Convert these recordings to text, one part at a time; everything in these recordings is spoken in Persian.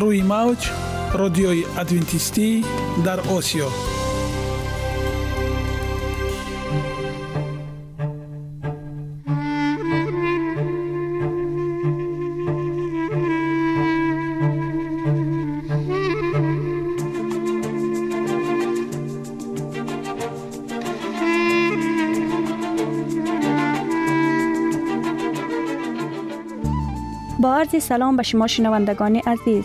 روی موج رادیوی ادوینتیستی در آسیا. سلام به شما شنوندگان عزیز.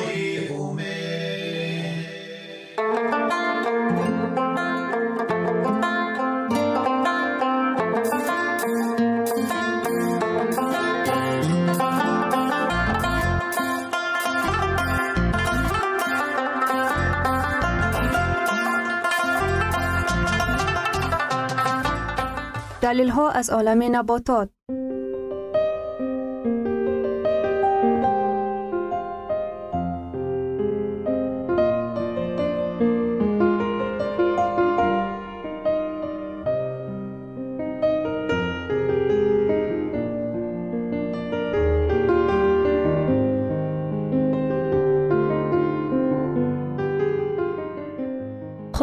دلیل ها از عالم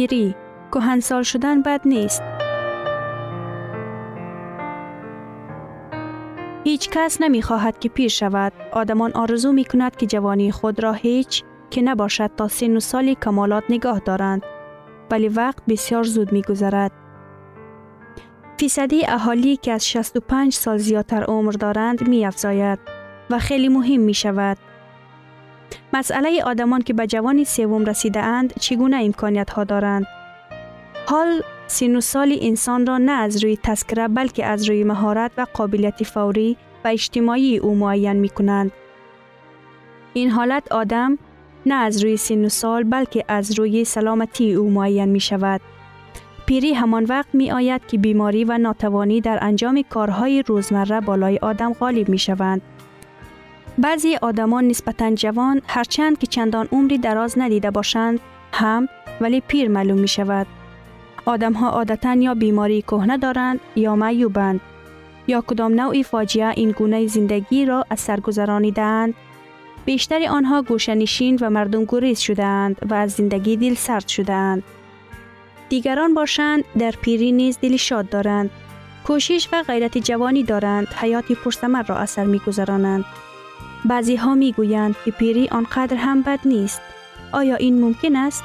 پیری کهنسال شدن بد نیست. هیچ کس نمی خواهد که پیر شود. آدمان آرزو می کند که جوانی خود را هیچ که نباشد تا سن و سال کمالات نگاه دارند. ولی وقت بسیار زود می گذرد. فیصدی اهالی که از 65 سال زیادتر عمر دارند می افزاید و خیلی مهم می شود. مسئله آدمان که به جوانی سوم رسیده اند چگونه امکانیت ها دارند؟ حال سین و سال انسان را نه از روی تذکره بلکه از روی مهارت و قابلیت فوری و اجتماعی او معین می کنند. این حالت آدم نه از روی سین و سال بلکه از روی سلامتی او معین می شود. پیری همان وقت می آید که بیماری و ناتوانی در انجام کارهای روزمره بالای آدم غالب می شوند. بعضی آدمان نسبتا جوان هرچند که چندان عمری دراز ندیده باشند هم ولی پیر معلوم می شود. آدم ها عادتا یا بیماری کهنه دارند یا معیوبند یا کدام نوعی فاجعه این گونه زندگی را از سر گذرانیدند. بیشتر آنها گوشنشین و مردم گریز شدهاند و از زندگی دل سرد شدهاند. دیگران باشند در پیری نیز دل شاد دارند. کوشش و غیرت جوانی دارند حیاتی پرثمر را اثر می گذرانند. بعضی ها می گویند که پیری آنقدر هم بد نیست. آیا این ممکن است؟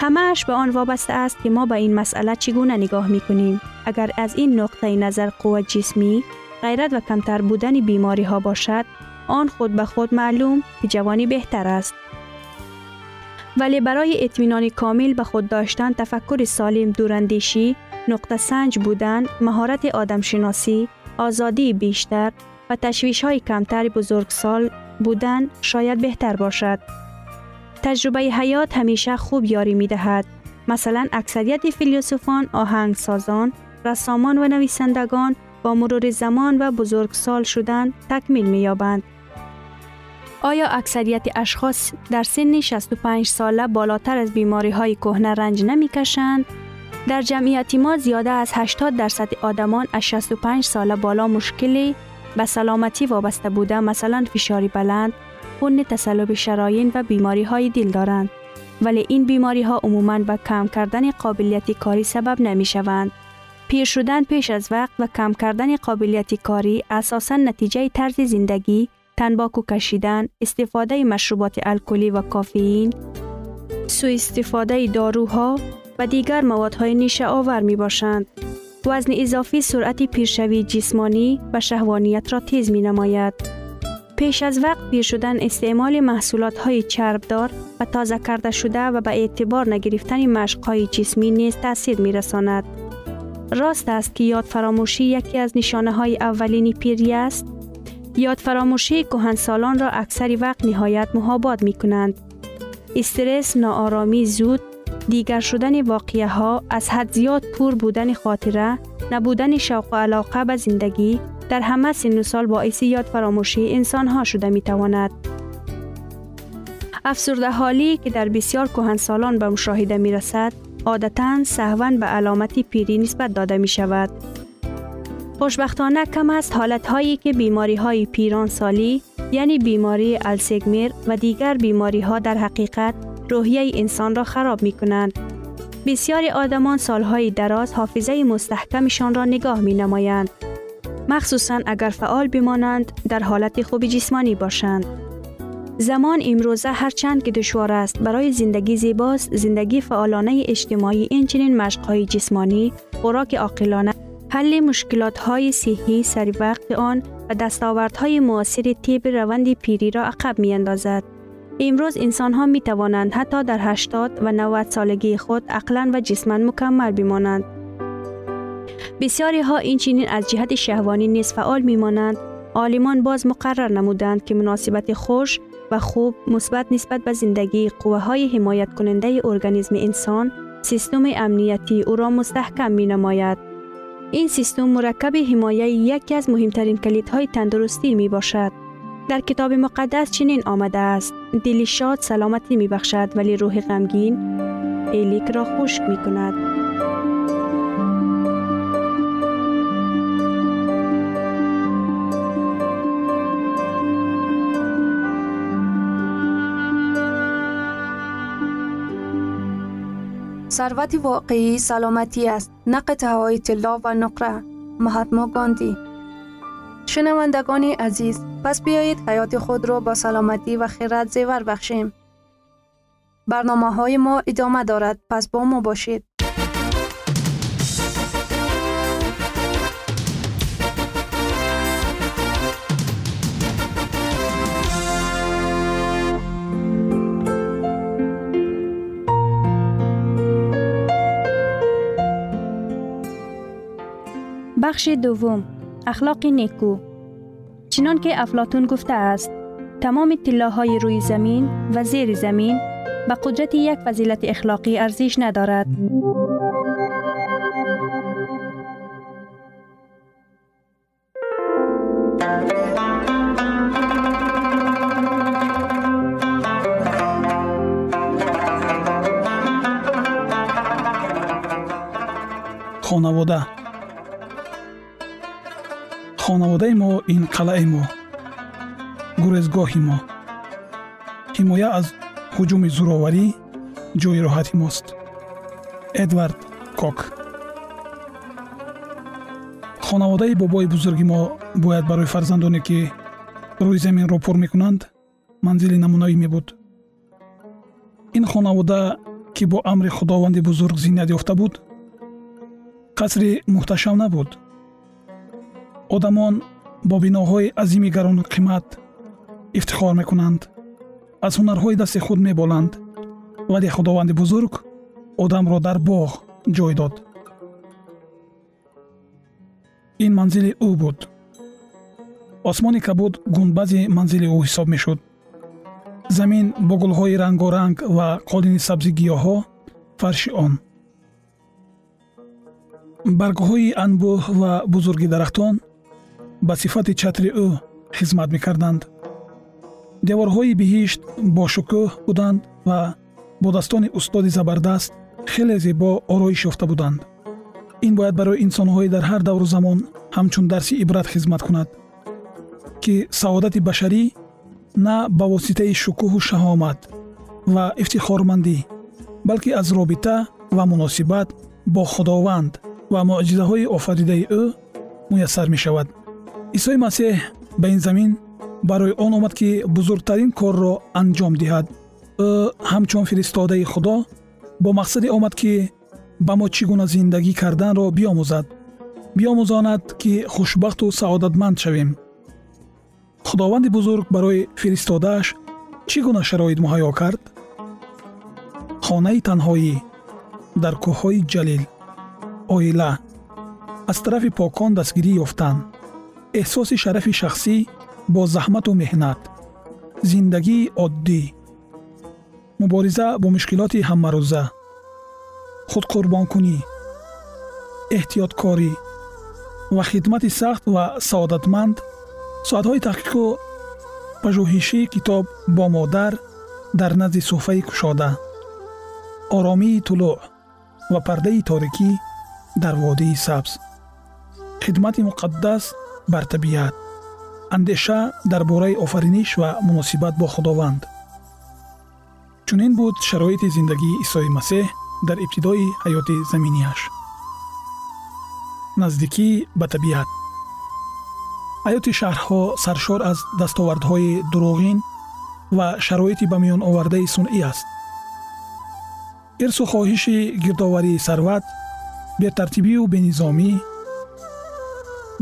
همهش به آن وابسته است که ما به این مسئله چگونه نگاه می کنیم. اگر از این نقطه نظر قوت جسمی، غیرت و کمتر بودن بیماری ها باشد، آن خود به خود معلوم که جوانی بهتر است. ولی برای اطمینان کامل به خود داشتن تفکر سالم دوراندیشی، نقطه سنج بودن، مهارت آدمشناسی، آزادی بیشتر و تشویش های کمتر بزرگسال بودن شاید بهتر باشد. تجربه حیات همیشه خوب یاری می دهد. مثلا اکثریت فیلسوفان، آهنگسازان، رسامان و نویسندگان با مرور زمان و بزرگسال شدن تکمیل می یابند. آیا اکثریت اشخاص در سن 65 ساله بالاتر از بیماری های کهنه رنج نمی کشند؟ در جمعیت ما زیاده از 80 درصد آدمان از 65 ساله بالا مشکلی به سلامتی وابسته بوده مثلا فشاری بلند، خون تسلب شراین و بیماری های دل دارند. ولی این بیماری ها عموماً به کم کردن قابلیت کاری سبب نمی شوند. پیر شدن پیش از وقت و کم کردن قابلیت کاری اساساً نتیجه طرز زندگی، تنباکو کشیدن، استفاده مشروبات الکلی و کافئین، سوء استفاده داروها و دیگر موادهای نیشه آور می باشند. وزن اضافی سرعت پیرشوی جسمانی و شهوانیت را تیز می نماید. پیش از وقت پیر شدن استعمال محصولات های چربدار و تازه کرده شده و به اعتبار نگرفتن مشق های جسمی نیز تاثیر می رساند. راست است که یاد فراموشی یکی از نشانه های اولین پیری است. یاد فراموشی سالان را اکثر وقت نهایت محاباد می کنند. استرس، ناآرامی زود، دیگر شدن واقعه ها، از حد زیاد پور بودن خاطره، نبودن شوق و علاقه به زندگی در همه سن و سال باعث یاد فراموشی انسان ها شده می تواند. افسرده حالی که در بسیار سالان به مشاهده می رسد، عادتا به علامت پیری نسبت داده می شود. خوشبختانه کم است حالت هایی که بیماری های پیران سالی یعنی بیماری السگمیر و دیگر بیماری ها در حقیقت روحیه انسان را خراب می کنند. بسیاری آدمان سالهای دراز حافظه مستحکمشان را نگاه می نمایند. مخصوصا اگر فعال بمانند در حالت خوب جسمانی باشند. زمان امروزه هرچند که دشوار است برای زندگی زیباست زندگی فعالانه اجتماعی اینچنین مشقهای جسمانی خوراک عاقلانه حل مشکلات های صحی سری وقت آن و دستاوردهای معاصر طیب روند پیری را عقب می اندازد. امروز انسان ها می توانند حتی در 80 و 90 سالگی خود عقلا و جسما مکمل بمانند. بسیاری ها این چنین از جهت شهوانی نیز فعال می مانند. عالمان باز مقرر نمودند که مناسبت خوش و خوب مثبت نسبت به زندگی قوه های حمایت کننده ارگانیسم انسان سیستم امنیتی او را مستحکم می نماید. این سیستم مرکب حمایه یکی از مهمترین کلیدهای تندرستی می باشد. در کتاب مقدس چنین آمده است. دلی شاد سلامتی می بخشد ولی روح غمگین ایلیک را خشک می کند. ثروت واقعی سلامتی است. قطعه های طلا و نقره. مهاتما گاندی. شنوندگان عزیز پس بیایید حیات خود را با سلامتی و خیرت زیور بخشیم. برنامه های ما ادامه دارد پس با ما باشید. بخش دوم. اخلاق نیکو. چنان که افلاتون گفته است تمام های روی زمین و زیر زمین به قدرت یک فضیلت اخلاقی ارزش ندارد. خانواده خонаводаи мо ин қалъаи мо гурезгоҳи мо. Ҳимоя аз ҳуҷуми зӯроварӣ ҷойи роҳати мост. Эдвард кок. Хонаводаи бобои бузурги мо бояд барои фарзандоне ки рӯи заминро пур мекунанд манзили намунавӣ мебуд. Ин хонавода ки бо амри худованди бузург зиннат ёфта буд қасри муҳташам набуд одамон бо биноҳои азими гаронуқимат ифтихор мекунанд. аз ҳунарҳои дасти худ меболанд вале худованди бузург одамро дар боғ ҷой дод. ин манзили ӯ буд. осмони кабуд гунбази манзили ӯ ҳисоб мешуд. замин бо гулҳои рангоранг ва қолини сабзи гиёҳҳо фарши он. баргҳои анбӯҳ ва бузурги дарахтон ба сифати чатри ӯ хизмат мекарданд. Деворҳои биҳишт бошукӯҳ буданд ва бо daстони устоди забардаст хеле зебо ороиш ёфта буданд. Ин бояд барои инсонҳои дар ҳар давру замон ҳамчун дарси ибрат хизмат кунад ки саодати башарӣ на ба воситаи шукӯҳу шаҳомат ва ифтихормандӣ балки аз робита ва муносибат бо худованд ва муъҷизаҳои офаридаи ӯ муяссар мешавад исои масеҳ ба ин замин барои он омад ки бузургтарин корро анҷом диҳад. Ӯ ҳамчун фиристодаи худо бо мақсаде омад ки ба мо чӣ гуна зиндагӣ карданро биомӯзад. Биомӯзонад ки хушбахту саодатманд шавем. Худованди бузург барои фиристодааш чӣ гуна шароит муҳайё кард? Хонаи танҳоӣ дар кӯҳҳои ҷалил. Оила. Аз тарафи покон дастгирӣ ёфтан эҳсоси шарафи шахсӣ бо заҳмату меҳнат зиндагии оддӣ мубориза бо мушкилоти ҳамарӯза худқурбонкунӣ эҳтиёткорӣ ва хидмати сахт ва саодатманд. Соатҳои таҳқиқу пажӯҳишии китоб бо модар дар назди суҳфаи кушода оромии тулӯъ ва пардаи торикӣ дар водии сабз. Хидмати муқаддас бар табиат. Андеша дар бораи офариниш ва муносибат бо худованд. Чунин буд шароити зиндагии исои масеҳ дар ибтидои ҳаёти заминиаш. Наздикӣ ба табиат. Ҳаёти шаҳрҳо саршор аз дастовардҳои дуруғин ва шароити ба миёновардаи сунъӣ аст. Ирсу хоҳиши гирдоварии сарват бетартибию бенизомӣ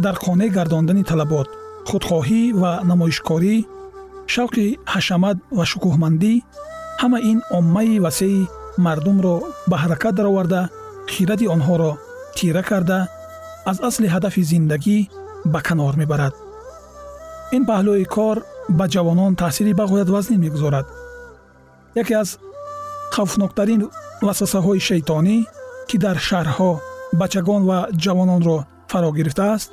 дар қонеъ гардондани талабот худхоҳӣ ва намоишкорӣ шавқи ҳашамат ва шукӯҳмандӣ ҳама ин оммаи васеи мардумро ба ҳаракат дароварда хирати онҳоро тира карда аз асли ҳадафи зиндагӣ ба канор мебарад. Ин паҳлӯи кор ба ҷавонон таъсири бағоят вазнин мегузорад. Яке аз хавфноктарин васвасаҳои шайтонӣ ки дар шаҳрҳо бачагон ва ҷавононро фаро гирифтааст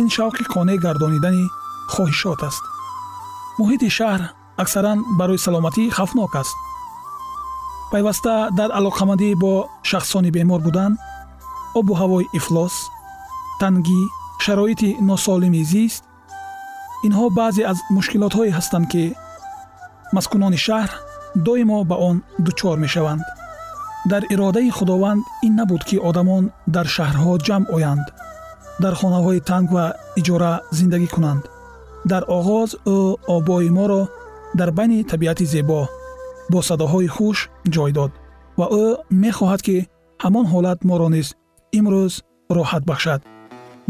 ин шавқи қонеъ гардонидани хоҳишот аст муҳити шаҳр аксаран барои саломатӣ хавфнок аст пайваста дар алоқамандӣ бо шахсони бемор будан обу ҳавои ифлос тангӣ шароити носолими зист инҳо баъзе аз мушкилотҳое ҳастанд ки маскунони шаҳр доимо ба он дучор мешаванд дар иродаи худованд ин набуд ки одамон дар шаҳрҳо ҷамъ оянд дар хонаҳои танг ва иҷора зиндагӣ кунанд. Дар оғоз ӯ обои моро дар байни табиати зебо бо садоҳои хуш ҷой дод ва ӯ мехоҳад ки ҳамон ҳолат моро низ имрӯз роҳат бахшад.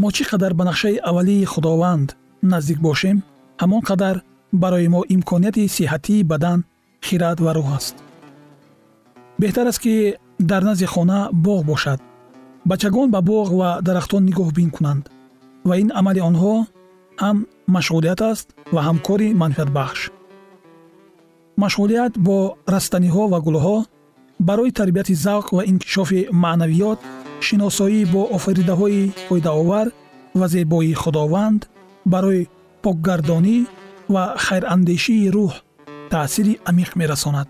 Мо чӣ қадар ба нақшаи аввалии худованд наздик бошем ҳамон қадар барои мо имконияти сиҳатии бадан хират ва рӯҳ аст. Беҳтар аст ки дар назди хона боғ бошад бачагон ба боғ ва дарахтон нигоҳбин кунанд. Ва ин амали онҳо ҳам машғулият аст ва ҳам кори манфиатбахш машғулият бо растаниҳо ва гулҳо барои тарбияти завқ ва инкишофи маънавиёт шиносоӣ бо офаридаҳои фоидаовар ва зебоии худованд барои покгардонӣ ва хайрандешии рӯҳ таъсири амиқ мерасонад.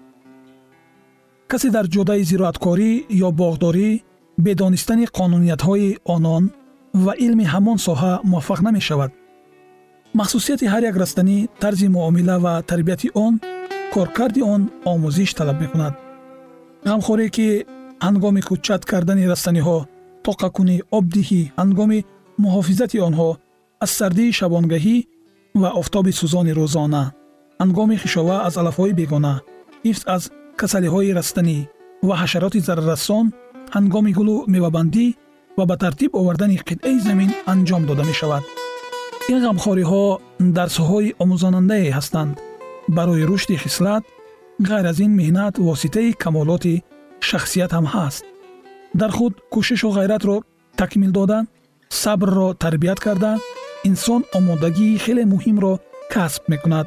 Касе дар ҷодаи зироаткорӣ ё боғдорӣ бе донистани қонуниятҳои онон ва илми ҳамон соҳа муваффақ намешавад. Махсусияти ҳар як растанӣ тарзи муомила ва тарбияти он коркарди он омӯзиш талаб мекунад. Ғамхорӣ ки ҳангоми кӯчат кардани растаниҳо тоқакунӣ обдиҳӣ ҳангоми муҳофизати онҳо аз сардии шабонгаҳӣ ва офтоби сӯзони рӯзона ҳангоми хишова аз алафҳои бегона ҳифз аз касалиҳои растанӣ ва ҳашароти зараррасон ҳангоми гулу мевабандӣ ва ба тартиб овардани қитъаи замин анҷом дода мешавад. Ин ғамхориҳо дарсҳои омӯзонандае ҳастанд. Барои рушди хислат ғайр аз ин меҳнат воситаи камолоти шахсият ҳам ҳаст. Дар худ кӯшишу ғайратро такмил дода сабрро тарбият карда инсон омодагии хеле муҳимро касб мекунад.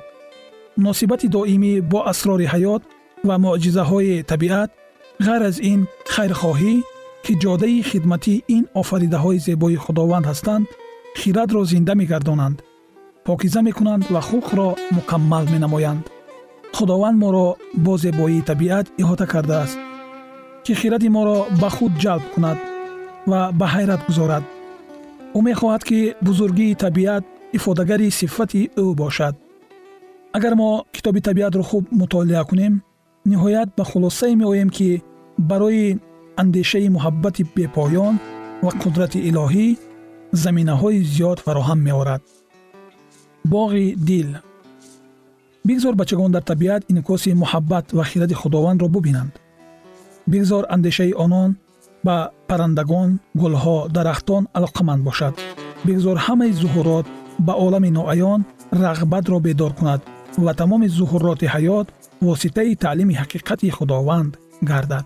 Муносибати доимӣ бо асрори ҳаёт ва муъҷизаҳои табиат ғайр аз ин хайрхоҳӣ ки ҷодаи хидмати ин офаридаҳои зебои худованд ҳастанд хиратро зинда мегардонанд. покиза мекунанд ва хулқро мукаммал менамоянд. Худованд моро бо зебоии табиат иҳота кардааст ки хиради моро ба худ ҷалб кунад ва ба ҳайрат гузорад. Ӯ мехоҳад ки бузургии табиат ифодагари сифати ӯ бошад. Агар мо китоби табиатро хуб мутолиа кунем ниҳоят ба хулосае меоем ки барои андешаи муҳаббати бепоён ва қудрати илоҳӣ заминаҳои зиёд фароҳам меорад. Боғи дил. Бигзор бачагон дар табиат инъикоси муҳаббат ва хиради худовандро бубинанд. Бигзор андешаи онон ба паррандагон гулҳо дарахтон алоқаманд бошад. Бигзор ҳамаи зуҳурот ба олами ноаён рағбатро бедор кунад ва тамоми зуҳуроти ҳаёт воситаи таълими ҳақиқати худованд гардад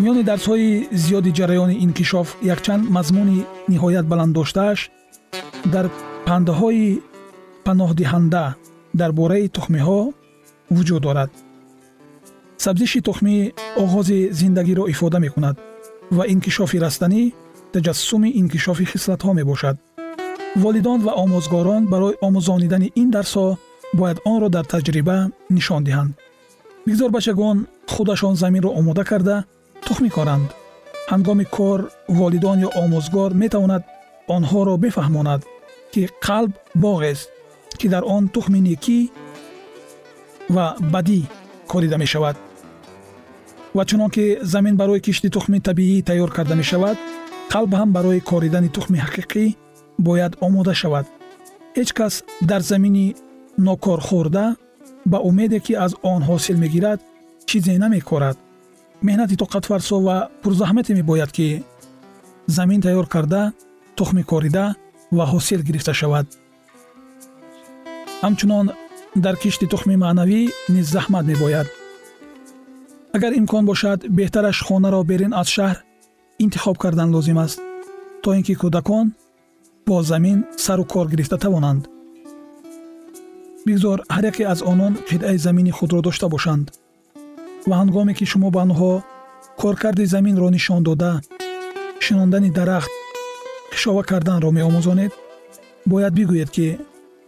миёни дарсҳои зиёди ҷараёни инкишоф якчанд мазмуни ниҳоят баланддоштааш дар пандаҳои паноҳдиҳанда дар бораи тухмиҳо вуҷуд дорад сабзиши тухмӣ оғози зиндагиро ифода мекунад ва инкишофи растанӣ таҷассуми инкишофи хислатҳо мебошад волидон ва омӯзгорон барои омӯзонидани ин дарсҳо бояд онро дар таҷриба нишон диҳанд. Бигзор бачагон худашон заминро омода карда тухмӣ коранд. Ҳангоми кор волидон ё омӯзгор метавонад онҳоро бифаҳмонад ки қалб боғест ки дар он тухми некӣ ва бадӣ корида мешавад. Ва чунон ки замин барои кишти тухми табиӣ тайёр карда мешавад қалб ҳам барои коридани тухми ҳақиқӣ бояд омода шавад. Ҳеҷ кас дар замини нокорхӯрда ба умеде ки аз он ҳосил мегирад чизе намекорад. Меҳнати тоқатфарсо ва пурзаҳмате мебояд ки замин тайёр карда тухми корида ва ҳосил гирифта шавад. Ҳамчунон дар кишти тухми маънавӣ низ заҳмат мебояд. Агар имкон бошад беҳтараш хонаро берин аз шаҳр интихоб кардан лозим аст то ин ки кӯдакон бо замин сару кор гирифта тавонанд бигзор ҳар яке аз онон қитъаи замини худро дошта бошанд. ва ҳангоме ки шумо ба онҳо коркарди заминро нишон дода шинондани дарахт хишова карданро меомӯзонед бояд бигӯед ки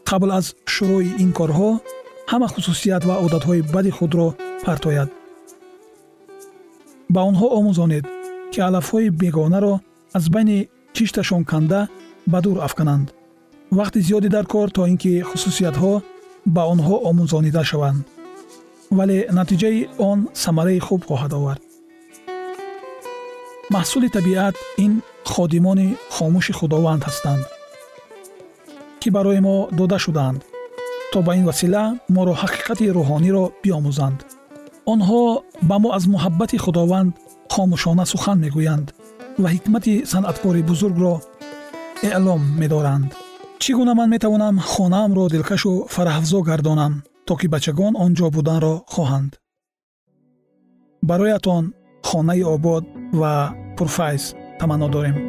қабл аз шурӯъи ин корҳо ҳама хусусият ва одатҳои бади худро партояд. ба онҳо омӯзонед ки алафҳои бегонаро аз байни кишташон канда ба дур афкананд. вақти зиёде дар кор то ин ки хусусиятҳо ба онҳо омӯзонида шаванд вале натиҷаи он самараи хуб хоҳад овард. Маҳсули табиат ин ходимони хомӯши худованд ҳастанд ки барои мо дода шудаанд то ба ин васила моро ҳақиқати рӯҳониро биомӯзанд. Онҳо ба мо аз муҳаббати худованд хомӯшона сухан мегӯянд ва ҳикмати санъаткори бузургро эълом медоранд чӣ гуна ман метавонам хонаамро дилкашу фараҳафзо гардонам то ки бачагон он ҷо буданро хоҳанд? Бароятон хонаи обод ва пурфайз таманно дорем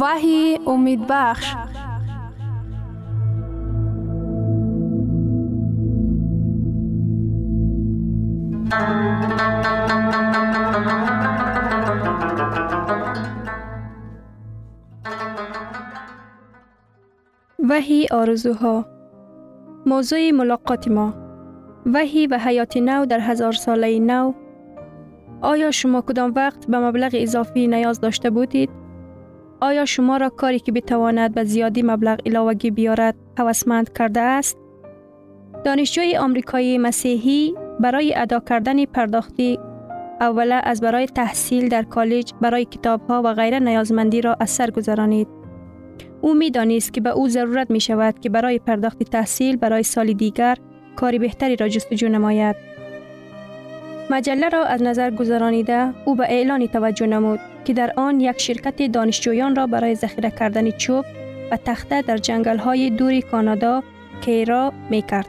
وحی امید بخش. وحی آرزوها. موضوع ملاقات ما. وحی و حیات نو در هزار ساله نو. آیا شما کدام وقت به مبلغ اضافی نیاز داشته بودید؟ آیا شما را کاری که بتواند به زیادی مبلغ علاوگی بیارد هوسمند کرده است؟ دانشجوی آمریکایی مسیحی برای ادا کردن پرداختی اوله از برای تحصیل در کالج برای کتاب ها و غیره نیازمندی را از سر گذرانید. او می دانست که به او ضرورت می شود که برای پرداخت تحصیل برای سال دیگر کاری بهتری را جستجو نماید. مجله را از نظر گذرانیده او به اعلانی توجه نمود که در آن یک شرکت دانشجویان را برای ذخیره کردن چوب و تخته در جنگل های دوری کانادا کیرا می کرد.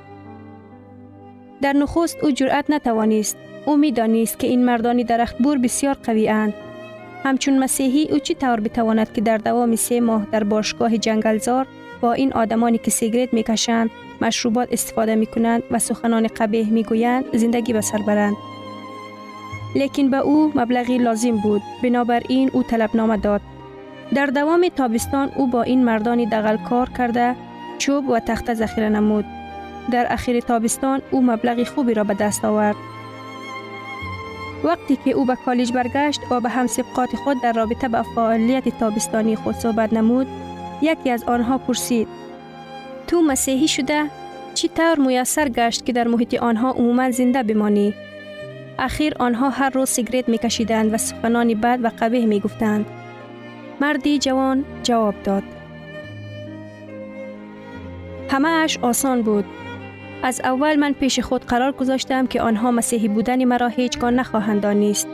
در نخست او جرأت نتوانست. او می دانست که این مردانی درختبور بسیار قوی اند. همچون مسیحی او چی طور بتواند که در دوام سه ماه در باشگاه جنگلزار با این آدمانی که سیگرت می کشند، مشروبات استفاده می کنند و سخنان قبیه می گویند زندگی به برند. لیکن به او مبلغی لازم بود. بنابراین او طلبنامه داد. در دوام تابستان او با این مردانی دغل کار کرده چوب و تخته ذخیره نمود. در اخیر تابستان او مبلغی خوبی را به دست آورد. وقتی که او به کالج برگشت و به همسبقات خود در رابطه به فعالیت تابستانی خود صحبت نمود یکی از آنها پرسید تو مسیحی شده؟ چی طور میسر گشت که در محیط آنها عموما زنده بمانی؟ اخیر آنها هر روز سیگرت می کشیدند و سخنانی بد و قبیه می گفتند. مردی جوان جواب داد. همه اش آسان بود. از اول من پیش خود قرار گذاشتم که آنها مسیحی بودن مرا هیچگاه نخواهند دانست.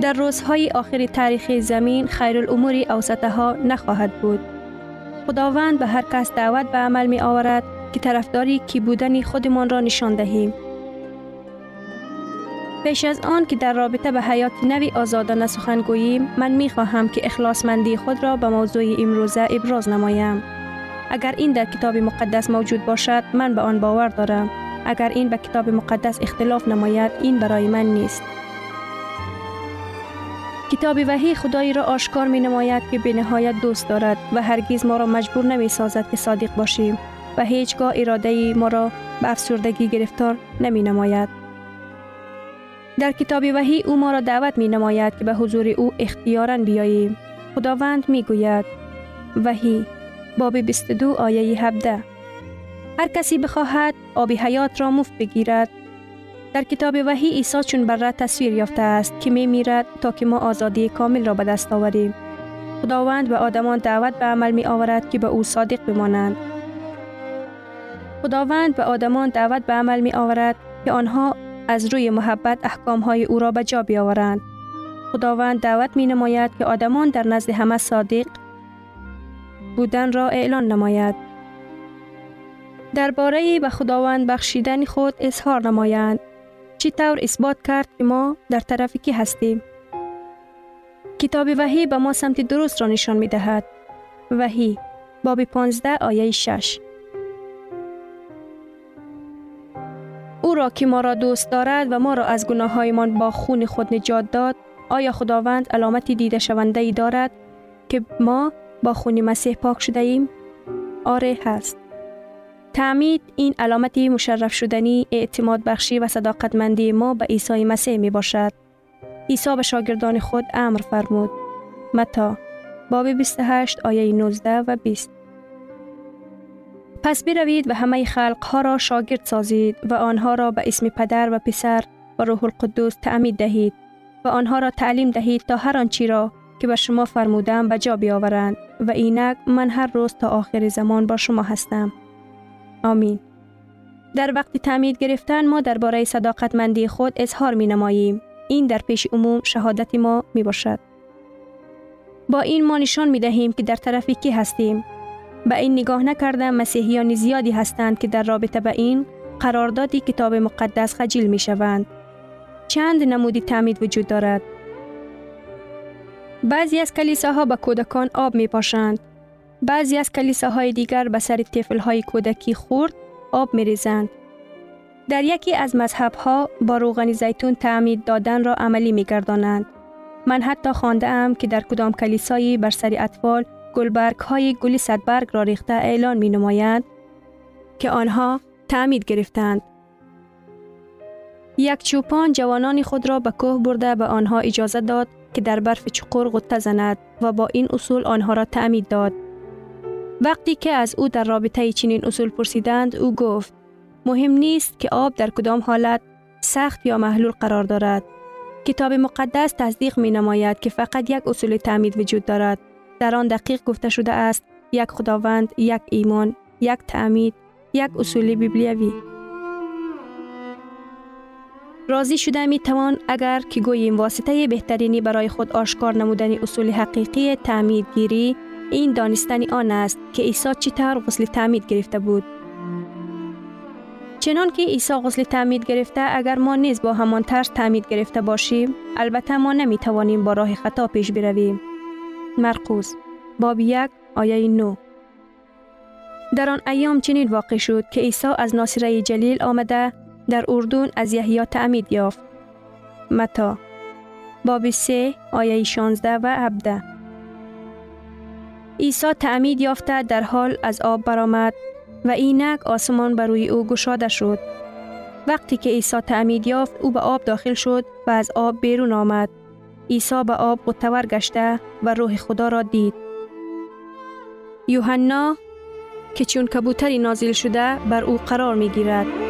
در روزهای آخر تاریخ زمین خیر الامور اوسطه ها نخواهد بود. خداوند به هر کس دعوت به عمل می آورد که طرفداری کی بودن خودمان را نشان دهیم. پیش از آن که در رابطه به حیات نوی آزادانه سخن گوییم من می خواهم که اخلاصمندی خود را به موضوع امروزه ابراز نمایم. اگر این در کتاب مقدس موجود باشد من به آن باور دارم. اگر این به کتاب مقدس اختلاف نماید این برای من نیست. کتاب وحی خدایی را آشکار می نماید که به نهایت دوست دارد و هرگیز ما را مجبور نمی سازد که صادق باشیم و هیچگاه اراده ما را به افسردگی گرفتار نمی نماید. در کتاب وحی او ما را دعوت می نماید که به حضور او اختیارا بیاییم. خداوند می گوید وحی باب 22 آیه 17 هر کسی بخواهد آب حیات را مفت بگیرد در کتاب وحی عیسی چون بر تصویر یافته است که می میرد تا که ما آزادی کامل را به دست آوریم. خداوند به آدمان دعوت به عمل می آورد که به او صادق بمانند. خداوند به آدمان دعوت به عمل می آورد که آنها از روی محبت احکام های او را به جا بیاورند. خداوند دعوت می نماید که آدمان در نزد همه صادق بودن را اعلان نماید. درباره به خداوند بخشیدن خود اظهار نمایند. چی طور اثبات کرد که ما در طرف کی هستیم؟ کتاب وحی به ما سمت درست را نشان می دهد. وحی باب 15 آیه 6 او را که ما را دوست دارد و ما را از گناه هایمان با خون خود نجات داد آیا خداوند علامتی دیده شونده ای دارد که ما با خون مسیح پاک شده ایم؟ آره هست. تعمید این علامت مشرف شدنی اعتماد بخشی و صداقتمندی ما به عیسی مسیح می باشد. عیسی به شاگردان خود امر فرمود. متا باب 28 آیه 19 و 20 پس بروید و همه خلق ها را شاگرد سازید و آنها را به اسم پدر و پسر و روح القدس تعمید دهید و آنها را تعلیم دهید تا هر آنچی را که به شما فرمودم به جا بیاورند و اینک من هر روز تا آخر زمان با شما هستم. آمین. در وقت تعمید گرفتن ما درباره صداقتمندی خود اظهار می نماییم. این در پیش عموم شهادت ما می باشد. با این ما نشان می دهیم که در طرف کی هستیم. به این نگاه نکرده مسیحیان زیادی هستند که در رابطه به این قراردادی کتاب مقدس خجیل می شوند. چند نمودی تعمید وجود دارد. بعضی از کلیساها به کودکان آب می پاشند. بعضی از کلیساهای دیگر به سر های کودکی خورد آب می ریزند. در یکی از مذهبها با روغن زیتون تعمید دادن را عملی می گردانند. من حتی خانده ام که در کدام کلیسایی بر سر اطفال گلبرگ های گلی صدبرگ را ریخته اعلان می نمایند که آنها تعمید گرفتند. یک چوپان جوانان خود را به کوه برده به آنها اجازه داد که در برف چقور غطه زند و با این اصول آنها را تعمید داد. وقتی که از او در رابطه چنین اصول پرسیدند او گفت مهم نیست که آب در کدام حالت سخت یا محلول قرار دارد. کتاب مقدس تصدیق می نماید که فقط یک اصول تعمید وجود دارد. در آن دقیق گفته شده است یک خداوند، یک ایمان، یک تعمید، یک اصول بیبلیوی. راضی شده می توان اگر که گوییم واسطه بهترینی برای خود آشکار نمودن اصول حقیقی تعمید گیری این دانستنی آن است که عیسی چطور غسل تعمید گرفته بود. چنان که عیسی غسل تعمید گرفته اگر ما نیز با همان طرز تعمید گرفته باشیم البته ما نمی توانیم با راه خطا پیش برویم. مرقوس باب یک آیه نو در آن ایام چنین واقع شد که عیسی از ناصره جلیل آمده در اردون از یحیی تعمید یافت. متا باب 3 آیه 16 و 17 عیسی تعمید یافته در حال از آب برآمد و اینک آسمان بر روی او گشاده شد. وقتی که عیسی تعمید یافت او به آب داخل شد و از آب بیرون آمد. عیسی به آب قطور گشته و روح خدا را دید. یوحنا که چون کبوتری نازل شده بر او قرار می گیرد.